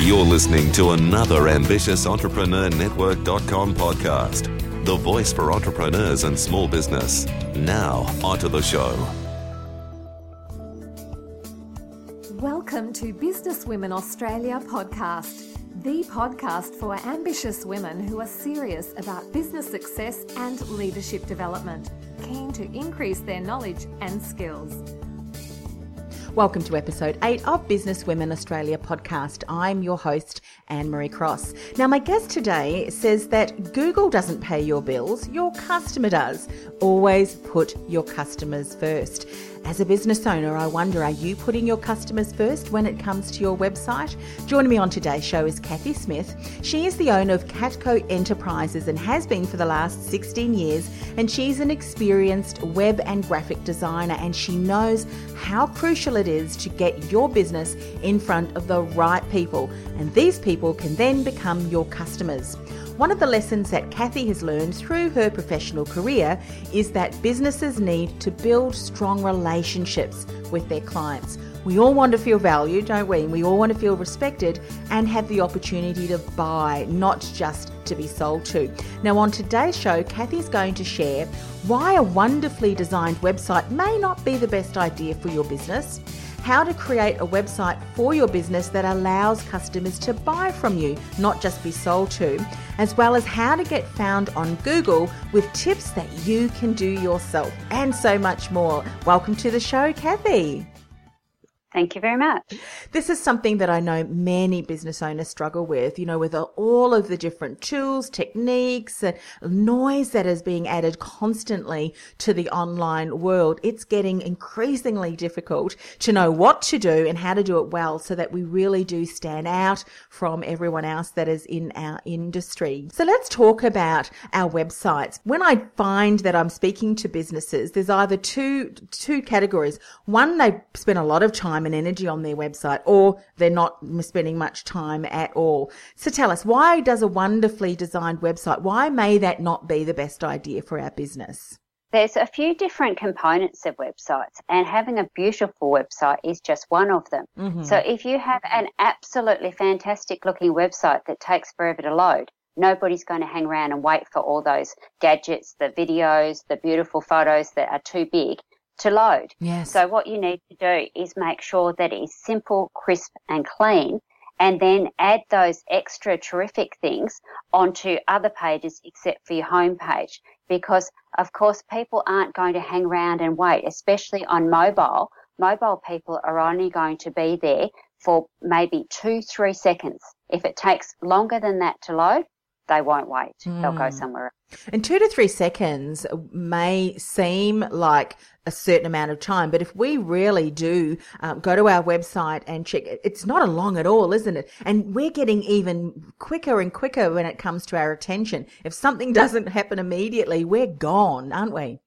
You're listening to another Ambitious Entrepreneur Network.com podcast, the voice for entrepreneurs and small business. Now, onto the show. Welcome to Business Women Australia podcast, the podcast for ambitious women who are serious about business success and leadership development, keen to increase their knowledge and skills. Welcome to episode 8 of Business Women Australia podcast. I'm your host, Anne Marie Cross. Now, my guest today says that Google doesn't pay your bills, your customer does. Always put your customers first. As a business owner, I wonder are you putting your customers first when it comes to your website? Joining me on today's show is Kathy Smith. She is the owner of Catco Enterprises and has been for the last 16 years, and she's an experienced web and graphic designer, and she knows how crucial it is to get your business in front of the right people, and these people can then become your customers. One of the lessons that Kathy has learned through her professional career is that businesses need to build strong relationships with their clients. We all want to feel valued, don't we? We all want to feel respected and have the opportunity to buy, not just to be sold to. Now, on today's show, Kathy's going to share why a wonderfully designed website may not be the best idea for your business how to create a website for your business that allows customers to buy from you, not just be sold to, as well as how to get found on Google with tips that you can do yourself, and so much more. Welcome to the show, Kathy. Thank you very much. This is something that I know many business owners struggle with, you know, with all of the different tools, techniques, and noise that is being added constantly to the online world. It's getting increasingly difficult to know what to do and how to do it well so that we really do stand out from everyone else that is in our industry. So let's talk about our websites. When I find that I'm speaking to businesses, there's either two, two categories. One, they spend a lot of time time and energy on their website or they're not spending much time at all. So tell us, why does a wonderfully designed website, why may that not be the best idea for our business? There's a few different components of websites, and having a beautiful website is just one of them. Mm-hmm. So, if you have an absolutely fantastic looking website that takes forever to load, nobody's going to hang around and wait for all those gadgets, the videos, the beautiful photos that are too big to load. Yes. So what you need to do is make sure that it is simple, crisp and clean and then add those extra terrific things onto other pages except for your home page. Because of course people aren't going to hang around and wait, especially on mobile. Mobile people are only going to be there for maybe two, three seconds. If it takes longer than that to load, they won't wait. Mm. They'll go hmm. somewhere else. And two to three seconds may seem like a certain amount of time, but if we really do um, go to our website and check, it's not a long at all, isn't it? And we're getting even quicker and quicker when it comes to our attention. If something doesn't happen immediately, we're gone, aren't we?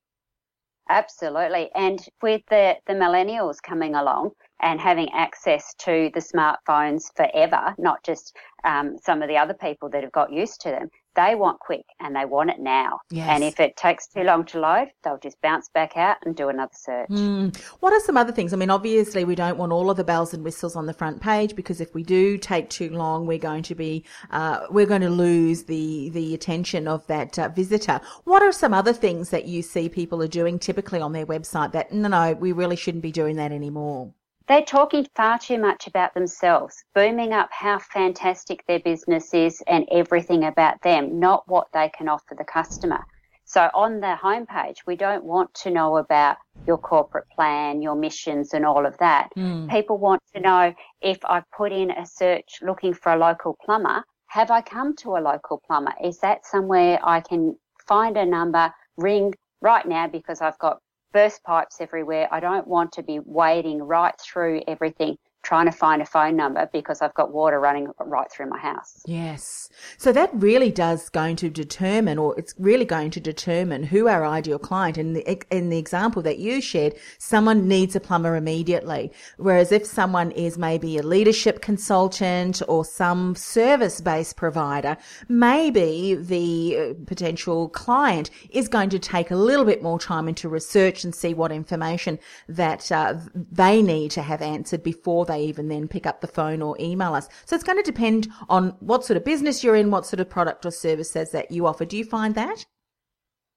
Absolutely. And with the, the millennials coming along, and having access to the smartphones forever, not just um, some of the other people that have got used to them. They want quick and they want it now. Yes. And if it takes too long to load, they'll just bounce back out and do another search. Mm. What are some other things? I mean, obviously, we don't want all of the bells and whistles on the front page because if we do take too long, we're going to be uh, we're going to lose the the attention of that uh, visitor. What are some other things that you see people are doing typically on their website that no, no, we really shouldn't be doing that anymore? They're talking far too much about themselves, booming up how fantastic their business is and everything about them, not what they can offer the customer. So on the homepage, we don't want to know about your corporate plan, your missions and all of that. Mm. People want to know if I've put in a search looking for a local plumber, have I come to a local plumber? Is that somewhere I can find a number, ring right now because I've got burst pipes everywhere. I don't want to be wading right through everything trying to find a phone number because I've got water running right through my house. Yes. So that really does going to determine, or it's really going to determine who our ideal client. In the in the example that you shared, someone needs a plumber immediately. Whereas if someone is maybe a leadership consultant or some service based provider, maybe the uh, potential client is going to take a little bit more time into research and see what information that uh, they need to have answered before they even then pick up the phone or email us. So it's going to depend on what sort of business you're in, what sort of product or services that you offer. Do you find that?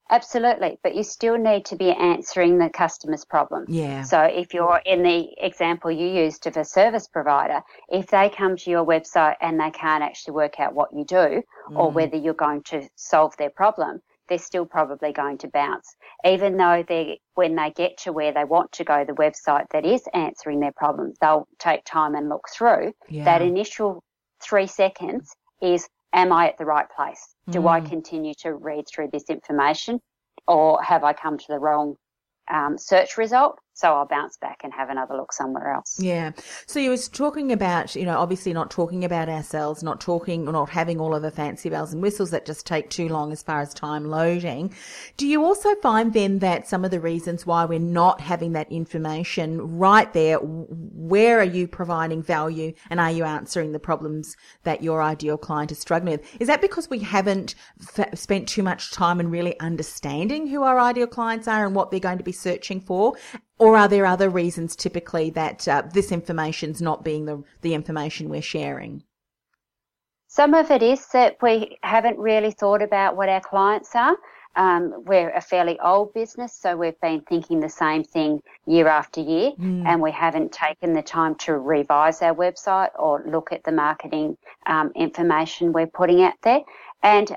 Absolutely, but you still need to be answering the customer's problem. Yeah. So if you're in the example you used of a service provider, if they come to your website and they can't actually work out what you do mm. or whether you're going to solve their problem, they're still probably going to bounce. Even though they when they get to where they want to go, the website that is answering their problem, they'll take time and look through. Yeah. That initial three seconds is am I at the right place? Do mm. I continue to read through this information or have I come to the wrong um, search result? So I'll bounce back and have another look somewhere else. Yeah. So you was talking about, you know, obviously not talking about ourselves, not talking, or not having all of the fancy bells and whistles that just take too long as far as time loading. Do you also find then that some of the reasons why we're not having that information right there, where are you providing value and are you answering the problems that your ideal client is struggling with? Is that because we haven't f- spent too much time in really understanding who our ideal clients are and what they're going to be searching for? Or are there other reasons typically that uh, this information's not being the, the information we're sharing? Some of it is that we haven't really thought about what our clients are. Um, we're a fairly old business, so we've been thinking the same thing year after year, mm. and we haven't taken the time to revise our website or look at the marketing um, information we're putting out there. And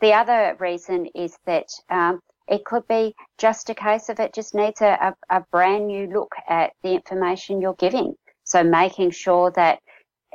the other reason is that um, it could be just a case of it just needs a, a, a brand new look at the information you're giving. So making sure that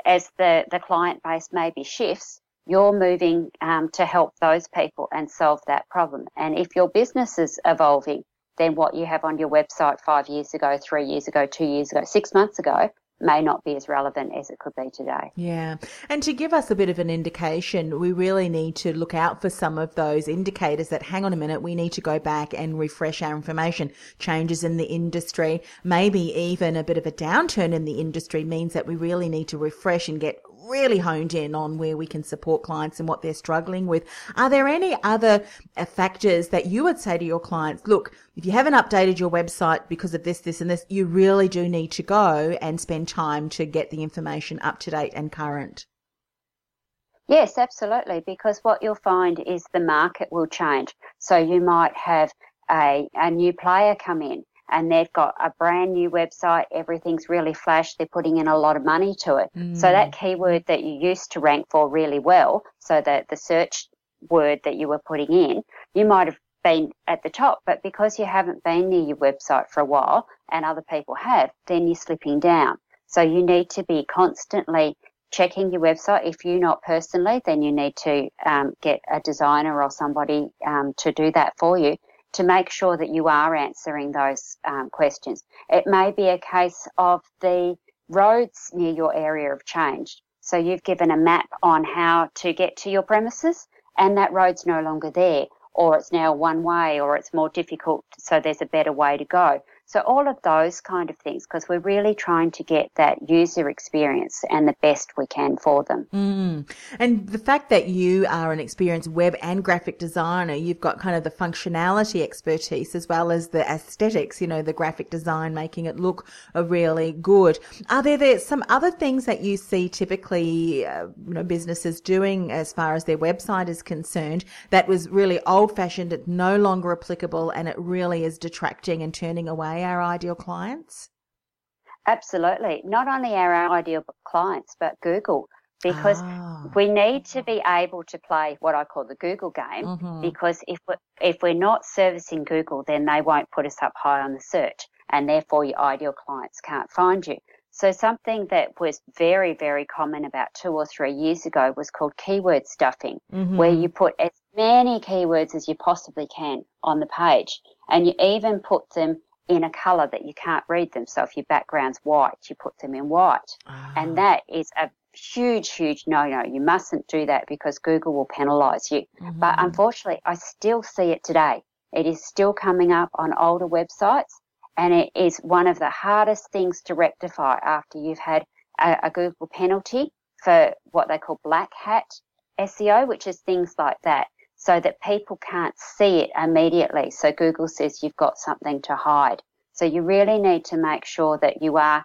as the, the client base maybe shifts, you're moving um, to help those people and solve that problem. And if your business is evolving, then what you have on your website five years ago, three years ago, two years ago, six months ago may not be as relevant as it could be today. Yeah. And to give us a bit of an indication, we really need to look out for some of those indicators that hang on a minute, we need to go back and refresh our information. Changes in the industry, maybe even a bit of a downturn in the industry means that we really need to refresh and get really honed in on where we can support clients and what they're struggling with. Are there any other factors that you would say to your clients, look, if you haven't updated your website because of this, this and this, you really do need to go and spend time to get the information up to date and current? Yes, absolutely. Because what you'll find is the market will change. So you might have a, a new player come in and they've got a brand new website. Everything's really flash. They're putting in a lot of money to it. Mm. So that keyword that you used to rank for really well, so that the search word that you were putting in, you might have been at the top, but because you haven't been near your website for a while and other people have, then you're slipping down. So you need to be constantly checking your website. If you're not personally, then you need to um, get a designer or somebody um, to do that for you to make sure that you are answering those um, questions. It may be a case of the roads near your area have changed. So you've given a map on how to get to your premises and that road's no longer there or it's now one way or it's more difficult so there's a better way to go. So all of those kind of things, because we're really trying to get that user experience and the best we can for them. Mm. And the fact that you are an experienced web and graphic designer, you've got kind of the functionality expertise as well as the aesthetics, you know, the graphic design, making it look really good. Are there, there some other things that you see typically, uh, you know, businesses doing as far as their website is concerned that was really old fashioned, it's no longer applicable and it really is detracting and turning away our ideal clients? Absolutely. Not only our ideal clients, but Google, because oh. we need to be able to play what I call the Google game. Mm-hmm. Because if we're, if we're not servicing Google, then they won't put us up high on the search, and therefore your ideal clients can't find you. So something that was very, very common about two or three years ago was called keyword stuffing, mm-hmm. where you put as many keywords as you possibly can on the page, and you even put them in a color that you can't read them. So if your background's white, you put them in white. And that is a huge, huge no no. You mustn't do that because Google will penalize you. Mm-hmm. But unfortunately, I still see it today. It is still coming up on older websites and it is one of the hardest things to rectify after you've had a, a Google penalty for what they call black hat SEO, which is things like that, so that people can't see it immediately. So Google says you've got something to hide. So you really need to make sure that you are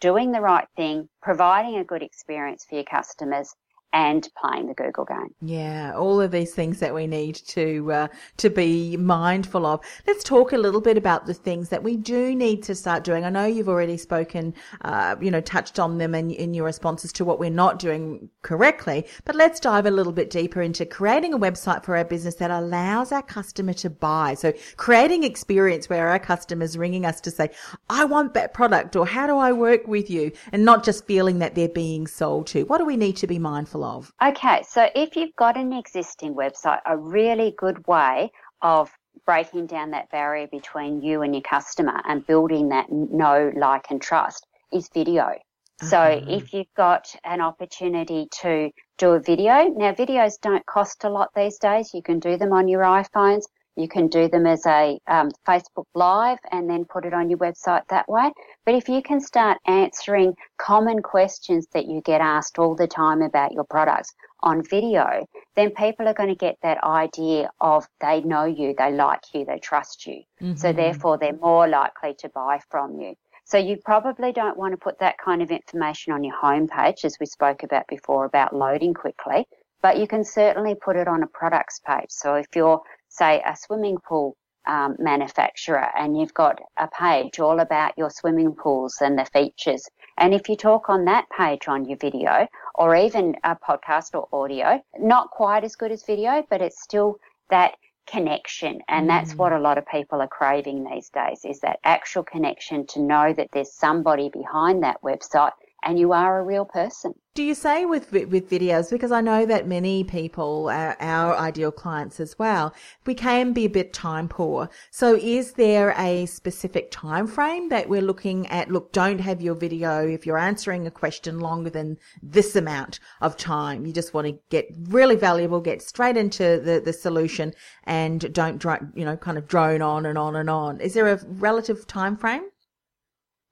doing the right thing, providing a good experience for your customers, and playing the Google game. Yeah, all of these things that we need to uh, to be mindful of. Let's talk a little bit about the things that we do need to start doing. I know you've already spoken, uh, you know, touched on them in, in your responses to what we're not doing correctly, but let's dive a little bit deeper into creating a website for our business that allows our customer to buy. So creating experience where our customers ringing us to say, I want that product or how do I work with you? And not just feeling that they're being sold to. What do we need to be mindful of? Okay, so if you've got an existing website, a really good way of breaking down that barrier between you and your customer and building that know, like, and trust is video. So Uh-huh. if you've got an opportunity to do a video, now videos don't cost a lot these days. You can do them on your iPhones. You can do them as a um, Facebook Live and then put it on your website that way. But if you can start answering common questions that you get asked all the time about your products on video, then people are going to get that idea of they know you, they like you, they trust you. So therefore they're more likely to buy from you. So you probably don't want to put that kind of information on your homepage, as we spoke about before about loading quickly, but you can certainly put it on a products page. So if you're, say, a swimming pool um, manufacturer and you've got a page all about your swimming pools and the features, and if you talk on that page on your video or even a podcast or audio, not quite as good as video, but it's still that connection. And that's what a lot of people are craving these days is that actual connection to know that there's somebody behind that website and you are a real person Do you say with with videos because I know that many people, our, our ideal clients as well, we can be a bit time poor. So is there a specific time frame that we're looking at? Look, don't have your video if you're answering a question longer than this amount of time. You just want to get really valuable, get straight into the the solution, and don't you know kind of drone on and on and on. Is there a relative time frame?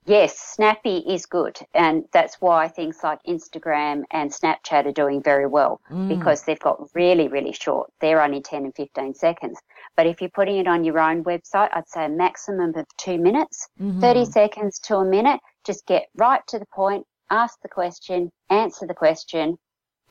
Yes, Snappy is good. And that's why things like Instagram and Snapchat are doing very well because they've got really, really short. They're only 10 and 15 seconds. But if you're putting it on your own website, I'd say a maximum of two minutes, 30 seconds to a minute. Just get right to the point, ask the question, answer the question,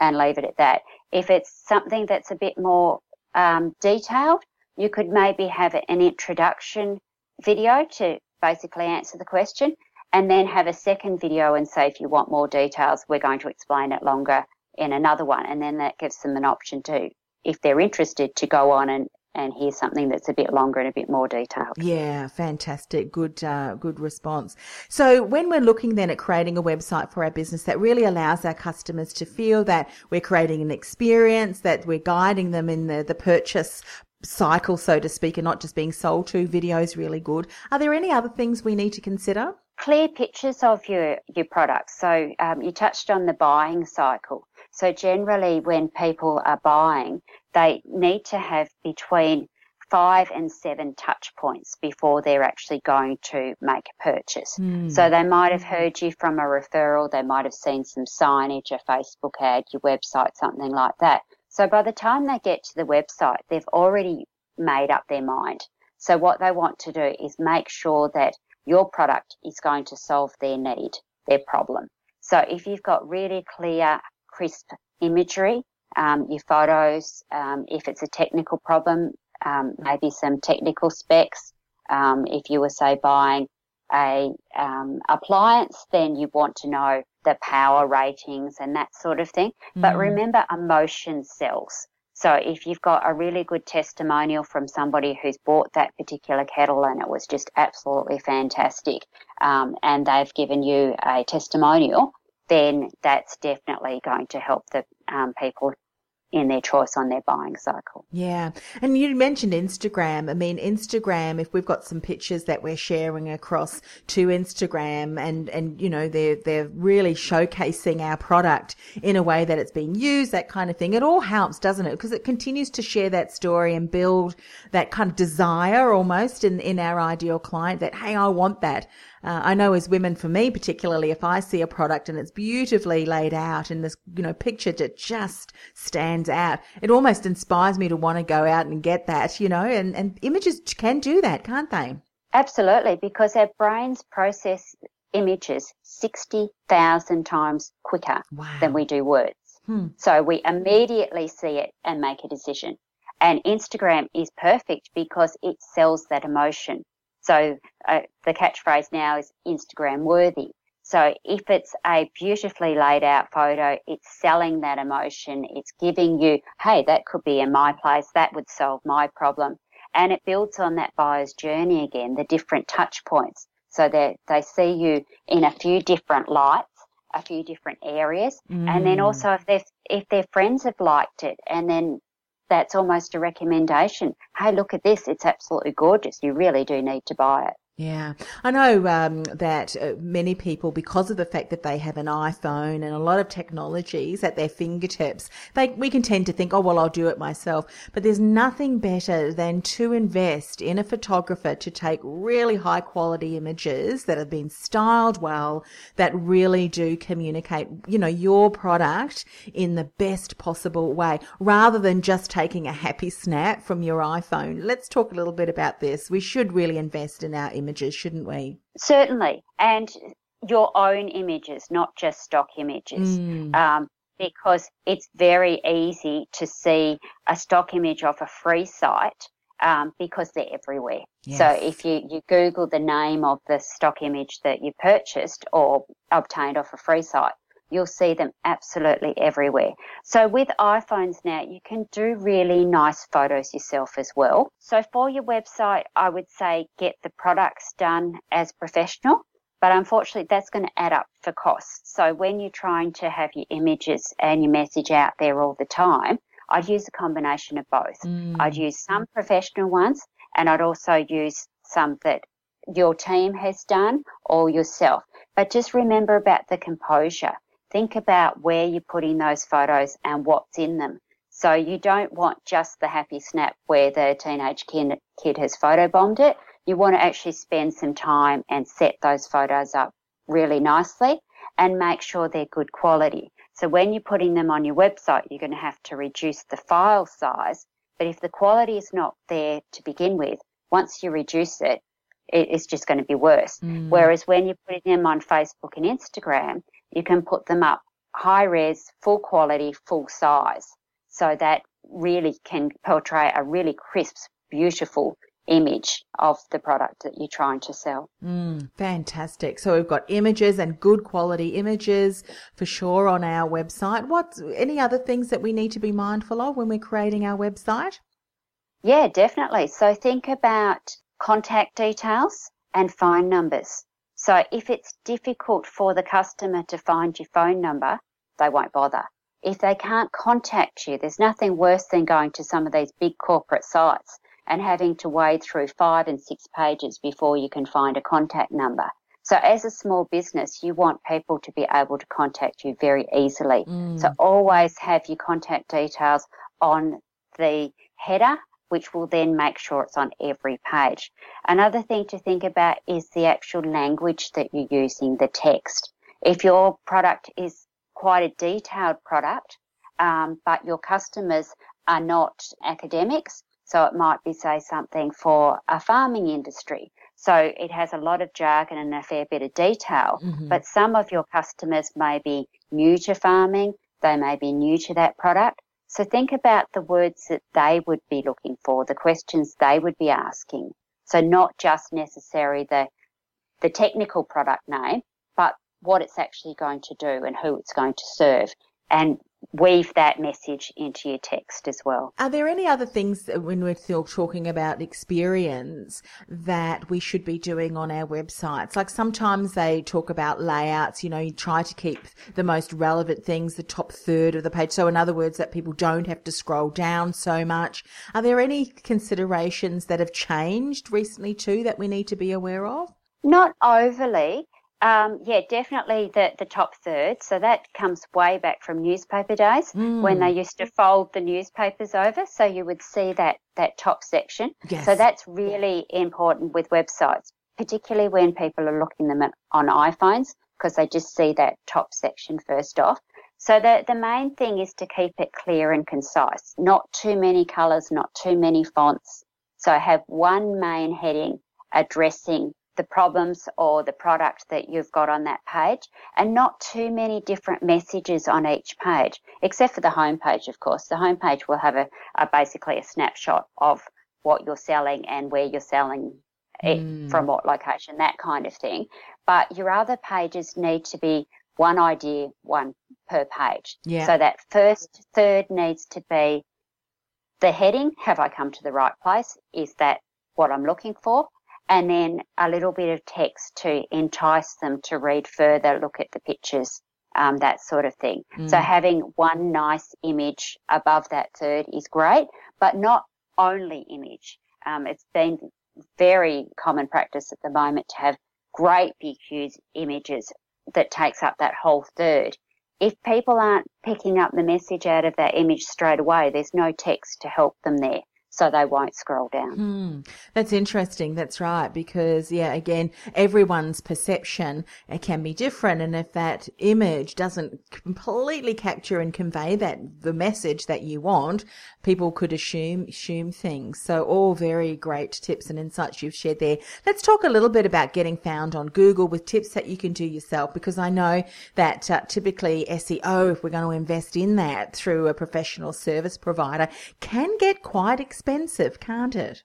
and leave it at that. If it's something that's a bit more um, detailed, you could maybe have an introduction video to basically answer the question and then have a second video and say if you want more details we're going to explain it longer in another one and then that gives them an option to if they're interested to go on and and hear something that's a bit longer and a bit more detailed Yeah, fantastic. Good, uh, good response. So when we're looking then at creating a website for our business that really allows our customers to feel that we're creating an experience, that we're guiding them in the, the purchase cycle, so to speak, and not just being sold to, video is really good. Are there any other things we need to consider? clear pictures of your your products so um, you touched on the buying cycle so generally when people are buying they need to have between five and seven touch points before they're actually going to make a purchase. So they might have heard you from a referral, they might have seen some signage, a Facebook ad, your website, something like that. So by the time they get to the website, they've already made up their mind. So what they want to do is make sure that your product is going to solve their need, their problem. So if you've got really clear, crisp imagery, um, your photos, um, if it's a technical problem, um, maybe some technical specs. Um, if you were, say, buying a um, appliance, then you want to know the power ratings and that sort of thing. But remember, emotion sells. So if you've got a really good testimonial from somebody who's bought that particular kettle and it was just absolutely fantastic, um, and they've given you a testimonial, then that's definitely going to help the um, people in their choice on their buying cycle. Yeah. And you mentioned Instagram. I mean, Instagram, if we've got some pictures that we're sharing across to Instagram and, and, you know, they're, they're really showcasing our product in a way that it's being used, that kind of thing. It all helps, doesn't it? Because it continues to share that story and build that kind of desire almost in, in our ideal client that, hey, I want that. Uh, I know as women, for me particularly, if I see a product and it's beautifully laid out and this, you know, picture that just stands out, it almost inspires me to want to go out and get that, you know, and, and images can do that, can't they? Absolutely, because our brains process images 60,000 times quicker wow. than we do words. Hmm. So we immediately see it and make a decision. And Instagram is perfect because it sells that emotion. So uh, the catchphrase now is Instagram worthy. So if it's a beautifully laid out photo, it's selling that emotion. It's giving you, hey, that could be in my place. That would solve my problem. And it builds on that buyer's journey again, the different touch points. So that they see you in a few different lights, a few different areas. Mm. And then mm. also if their, if their friends have liked it and then that's almost a recommendation. Hey, look at this. It's absolutely gorgeous. You really do need to buy it. Yeah, I know um, that uh, many people, because of the fact that they have an iPhone and a lot of technologies at their fingertips, they we can tend to think, oh well, I'll do it myself. But there's nothing better than to invest in a photographer to take really high quality images that have been styled well, that really do communicate, you know, your product in the best possible way, rather than just taking a happy snap from your iPhone. Let's talk a little bit about this. We should really invest in our shouldn't we? Certainly. And your own images, not just stock images. Mm. Um, because it's very easy to see a stock image of a free site um, because they're everywhere. Yes. So if you, you Google the name of the stock image that you purchased or obtained off a free site, you'll see them absolutely everywhere. So with iPhones now, you can do really nice photos yourself as well. So for your website, I would say get the products done as professional. But unfortunately, that's going to add up for costs. So when you're trying to have your images and your message out there all the time, I'd use a combination of both. Mm. I'd use some professional ones and I'd also use some that your team has done or yourself. But just remember about the composure think about where you're putting those photos and what's in them. So you don't want just the happy snap where the teenage kid, kid has photobombed it. You want to actually spend some time and set those photos up really nicely and make sure they're good quality. So when you're putting them on your website, you're going to have to reduce the file size. But if the quality is not there to begin with, once you reduce it, it's just going to be worse. Mm. Whereas when you're putting them on Facebook and Instagram, you can put them up high res, full quality, full size. So that really can portray a really crisp, beautiful image of the product that you're trying to sell. Mm, fantastic. So we've got images and good quality images for sure on our website. What any other things that we need to be mindful of when we're creating our website? Yeah, definitely. So think about contact details and phone numbers. So if it's difficult for the customer to find your phone number, they won't bother. If they can't contact you, there's nothing worse than going to some of these big corporate sites and having to wade through five and six pages before you can find a contact number. So as a small business, you want people to be able to contact you very easily. Mm. So always have your contact details on the header which will then make sure it's on every page. Another thing to think about is the actual language that you're using, the text. If your product is quite a detailed product, um, but your customers are not academics, so it might be, say, something for a farming industry. So it has a lot of jargon and a fair bit of detail, mm-hmm. but some of your customers may be new to farming, they may be new to that product. So think about the words that they would be looking for, the questions they would be asking. So not just necessarily the, the technical product name, but what it's actually going to do and who it's going to serve. And weave that message into your text as well. Are there any other things when we're still talking about experience that we should be doing on our websites? Like sometimes they talk about layouts, you know, you try to keep the most relevant things, the top third of the page. So in other words, that people don't have to scroll down so much. Are there any considerations that have changed recently too that we need to be aware of? Not overly. Um, yeah, definitely the, the top third. So that comes way back from newspaper days mm. when they used to fold the newspapers over. So you would see that, that top section. Yes. So that's really important with websites, particularly when people are looking them at, on iPhones because they just see that top section first off. So the, the main thing is to keep it clear and concise, not too many colours, not too many fonts. So have one main heading addressing the problems or the product that you've got on that page and not too many different messages on each page, except for the home page, of course. The home page will have a, a basically a snapshot of what you're selling and where you're selling it mm. from what location, that kind of thing. But your other pages need to be one idea, one per page. Yeah. So that first third needs to be the heading. Have I come to the right place? Is that what I'm looking for? And then a little bit of text to entice them to read further, look at the pictures, um, that sort of thing. Mm. So having one nice image above that third is great, but not only image. Um, it's been very common practice at the moment to have great big huge images that takes up that whole third. If people aren't picking up the message out of that image straight away, there's no text to help them there so they won't scroll down. Hmm. That's interesting. That's right. Because, yeah, again, everyone's perception uh, can be different. And if that image doesn't completely capture and convey that, the message that you want, people could assume, assume things. So all very great tips and insights you've shared there. Let's talk a little bit about getting found on Google with tips that you can do yourself because I know that uh, typically SEO, if we're going to invest in that through a professional service provider, can get quite expensive expensive, can't it?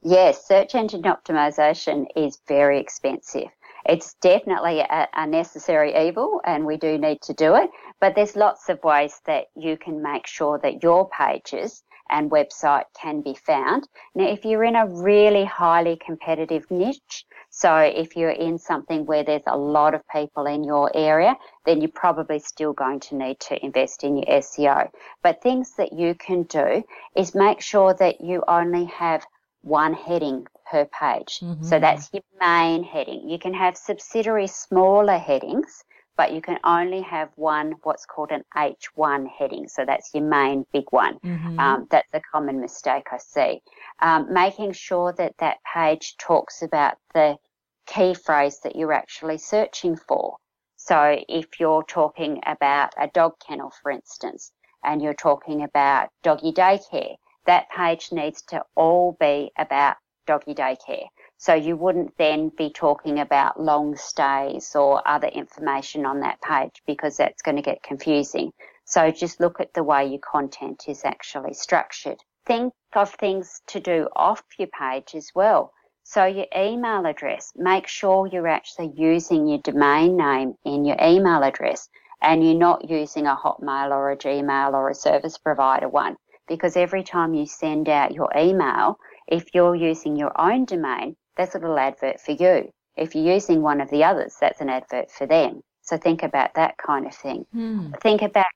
Yes, search engine optimization is very expensive. It's definitely a, a, necessary evil and we do need to do it, but there's lots of ways that you can make sure that your pages and website can be found. Now, if you're in a really highly competitive niche, so if you're in something where there's a lot of people in your area, then you're probably still going to need to invest in your SEO. But things that you can do is make sure that you only have one heading per page. Mm-hmm. So that's your main heading. You can have subsidiary smaller headings but you can only have one what's called an H1 heading. So that's your main big one. Mm-hmm. Um, that's a common mistake I see. Um, making sure that that page talks about the key phrase that you're actually searching for. So if you're talking about a dog kennel, for instance, and you're talking about doggy daycare, that page needs to all be about doggy daycare. So you wouldn't then be talking about long stays or other information on that page because that's going to get confusing. So just look at the way your content is actually structured. Think of things to do off your page as well. So your email address, make sure you're actually using your domain name in your email address and you're not using a Hotmail or a Gmail or a service provider one because every time you send out your email, if you're using your own domain, that's a little advert for you. If you're using one of the others, that's an advert for them. So think about that kind of thing. Hmm. Think about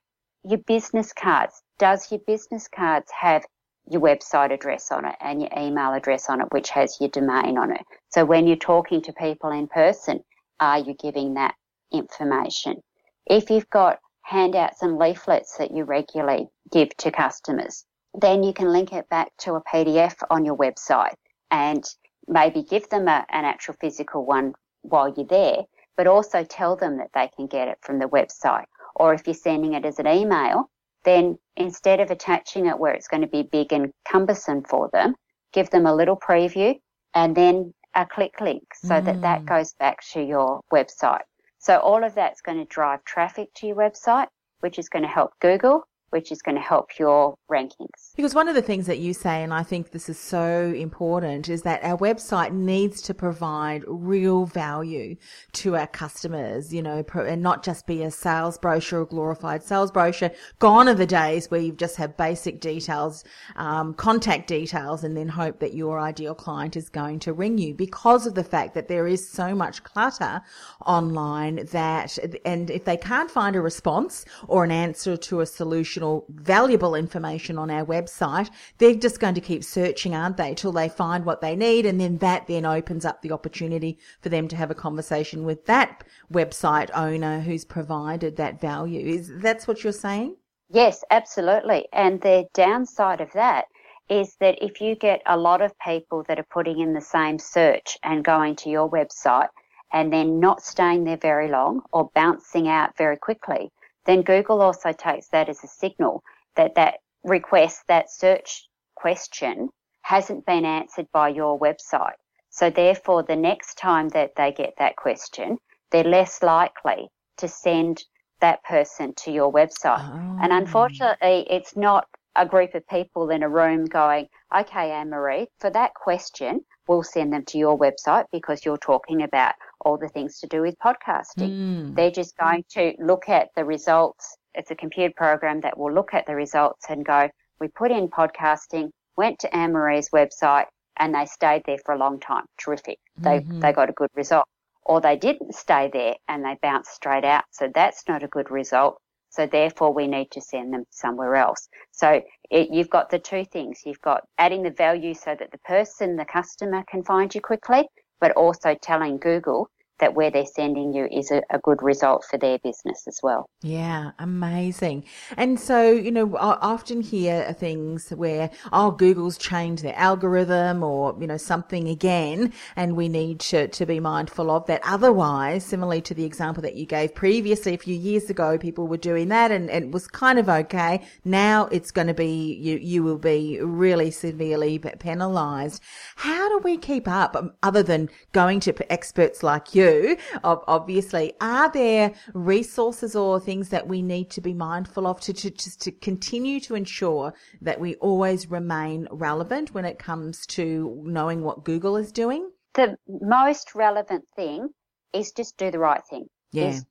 your business cards. Does your business cards have your website address on it and your email address on it, which has your domain on it? So when you're talking to people in person, are you giving that information? If you've got handouts and leaflets that you regularly give to customers, then you can link it back to a PDF on your website and maybe give them a, an actual physical one while you're there, but also tell them that they can get it from the website. Or if you're sending it as an email, then instead of attaching it where it's going to be big and cumbersome for them, give them a little preview and then a click link so mm. that that mm. goes back to your website. So all of that's going to drive traffic to your website, which is going to help Google, which is going to help your rankings. Because one of the things that you say, and I think this is so important, is that our website needs to provide real value to our customers, you know, and not just be a sales brochure or glorified sales brochure. Gone are the days where you just have basic details, um, contact details, and then hope that your ideal client is going to ring you because of the fact that there is so much clutter online that, and if they can't find a response or an answer to a solution valuable information on our website, they're just going to keep searching, aren't they, till they find what they need. And then that then opens up the opportunity for them to have a conversation with that website owner who's provided that value. Is that's what you're saying? Yes, absolutely. And the downside of that is that if you get a lot of people that are putting in the same search and going to your website and then not staying there very long or bouncing out very quickly, then Google also takes that as a signal that that request, that search question hasn't been answered by your website. So therefore, the next time that they get that question, they're less likely to send that person to your website. Oh. And unfortunately, it's not a group of people in a room going, okay, Anne Marie, for that question, we'll send them to your website because you're talking about all the things to do with podcasting. Mm. They're just going to look at the results. It's a computer program that will look at the results and go, we put in podcasting, went to Anne Marie's website, and they stayed there for a long time. Terrific. They, mm-hmm. they got a good result. Or they didn't stay there and they bounced straight out. So that's not a good result. So therefore we need to send them somewhere else. So it, you've got the two things. You've got adding the value so that the person, the customer can find you quickly, but also telling Google that where they're sending you is a, a, good result for their business as well. Yeah, amazing. And so, you know, I often hear things where, oh, Google's changed their algorithm or, you know, something again, and we need to, to be mindful of that. Otherwise, similarly to the example that you gave previously, a few years ago, people were doing that and, and it was kind of okay. Now it's going to be, you, you will be really severely penalized. How do we keep up um, other than going to experts like you? Do, obviously. Are there resources or things that we need to be mindful of to, to just to continue to ensure that we always remain relevant when it comes to knowing what Google is doing? The most relevant thing is just do the right thing. Yeah. Is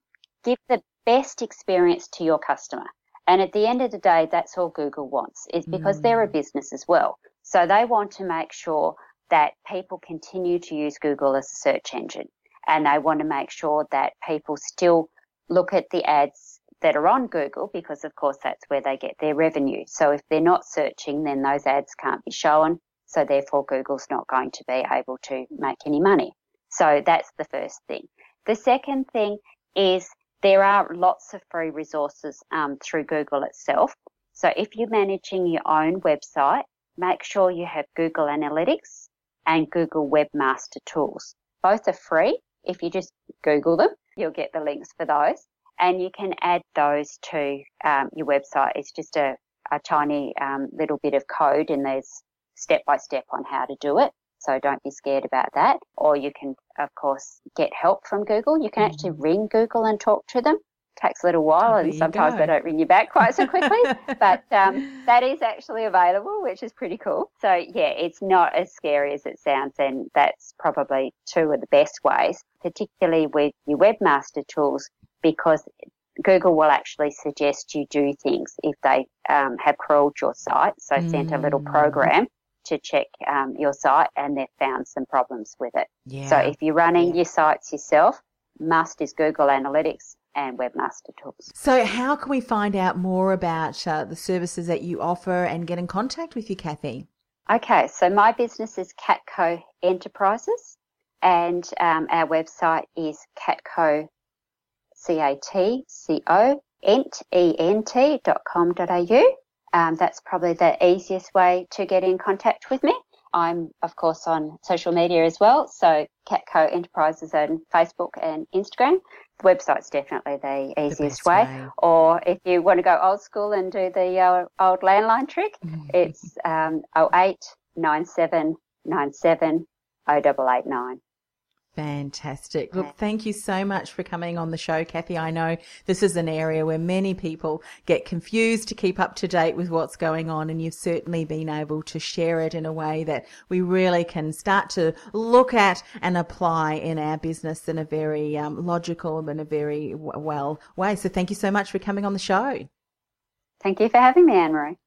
give the best experience to your customer. And at the end of the day, that's all Google wants, is because mm. they're a mm. business as well. So they want to make sure that people continue to use Google as a search engine and they want to make sure that people still look at the ads that are on Google because of course that's where they get their revenue. So if they're not searching, then those ads can't be shown. So therefore Google's not going to be able to make any money. So that's the first thing. The second thing is there are lots of free resources um, through Google itself. So if you're managing your own website, make sure you have Google Analytics and Google Webmaster Tools. Both are free if you just Google them, you'll get the links for those. And you can add those to um, your website. It's just a, a tiny um, little bit of code and there's step by step on how to do it. So don't be scared about that. Or you can, of course, get help from Google. You can actually mm-hmm. ring Google and talk to them takes a little while, and sometimes they don't ring you back quite so quickly. but um, that is actually available, which is pretty cool. So yeah, it's not as scary as it sounds, and that's probably two of the best ways, particularly with your webmaster tools, because Google will actually suggest you do things if they um, have crawled your site. So mm. sent a little mm. program to check um, your site and they've found some problems with it. Yeah. So if you're running yeah. your sites yourself, must is Google Analytics and webmaster tools. So, how can we find out more about uh, the services that you offer and get in contact with you, Kathy? Okay, so my business is Catco Enterprises, and um, our website is catco, C A T C O, ent, E-N-T dot com dot au. Um, that's probably the easiest way to get in contact with me. I'm, of course, on social media as well. So Catco Enterprises on Facebook and Instagram. The website's definitely the easiest the way. way. Or if you want to go old school and do the uh, old landline trick, mm-hmm. it's um, 08 97 97 0889. Fantastic. Look, thank you so much for coming on the show, Kathy. I know this is an area where many people get confused to keep up to date with what's going on, and you've certainly been able to share it in a way that we really can start to look at and apply in our business in a very um, logical and a very well way. So thank you so much for coming on the show. Thank you for having me, Anne Marie.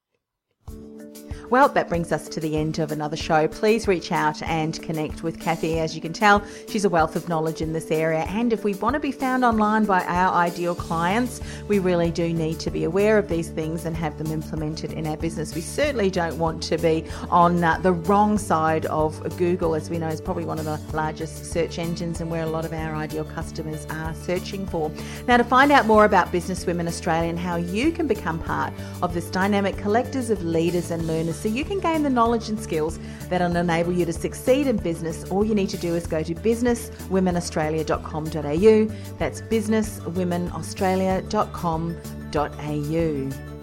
Well, that brings us to the end of another show. Please reach out and connect with Kathy. As you can tell, she's a wealth of knowledge in this area. And if we want to be found online by our ideal clients, we really do need to be aware of these things and have them implemented in our business. We certainly don't want to be on uh, the wrong side of Google, as we know is probably one of the largest search engines and where a lot of our ideal customers are searching for. Now, to find out more about Business Women Australia and how you can become part of this dynamic collectors of leaders and learners so you can gain the knowledge and skills that will enable you to succeed in business. All you need to do is go to businesswomenaustralia.com.au. That's businesswomenaustralia.com.au.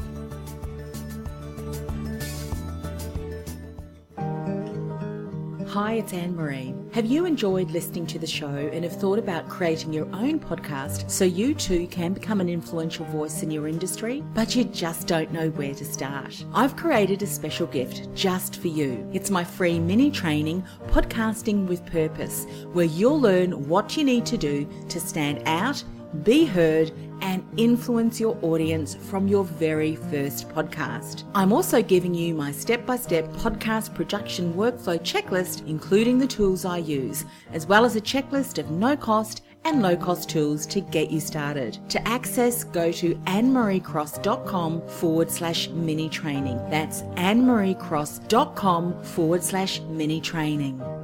Hi, it's Anne Marie. Have you enjoyed listening to the show and have thought about creating your own podcast so you too can become an influential voice in your industry, but you just don't know where to start? I've created a special gift just for you. It's my free mini training, Podcasting with Purpose, where you'll learn what you need to do to stand out be heard, and influence your audience from your very first podcast. I'm also giving you my step by step podcast production workflow checklist, including the tools I use, as well as a checklist of no cost and low cost tools to get you started. To access, go to annemariecross.com forward slash mini training. That's annemariecross.com forward slash mini training.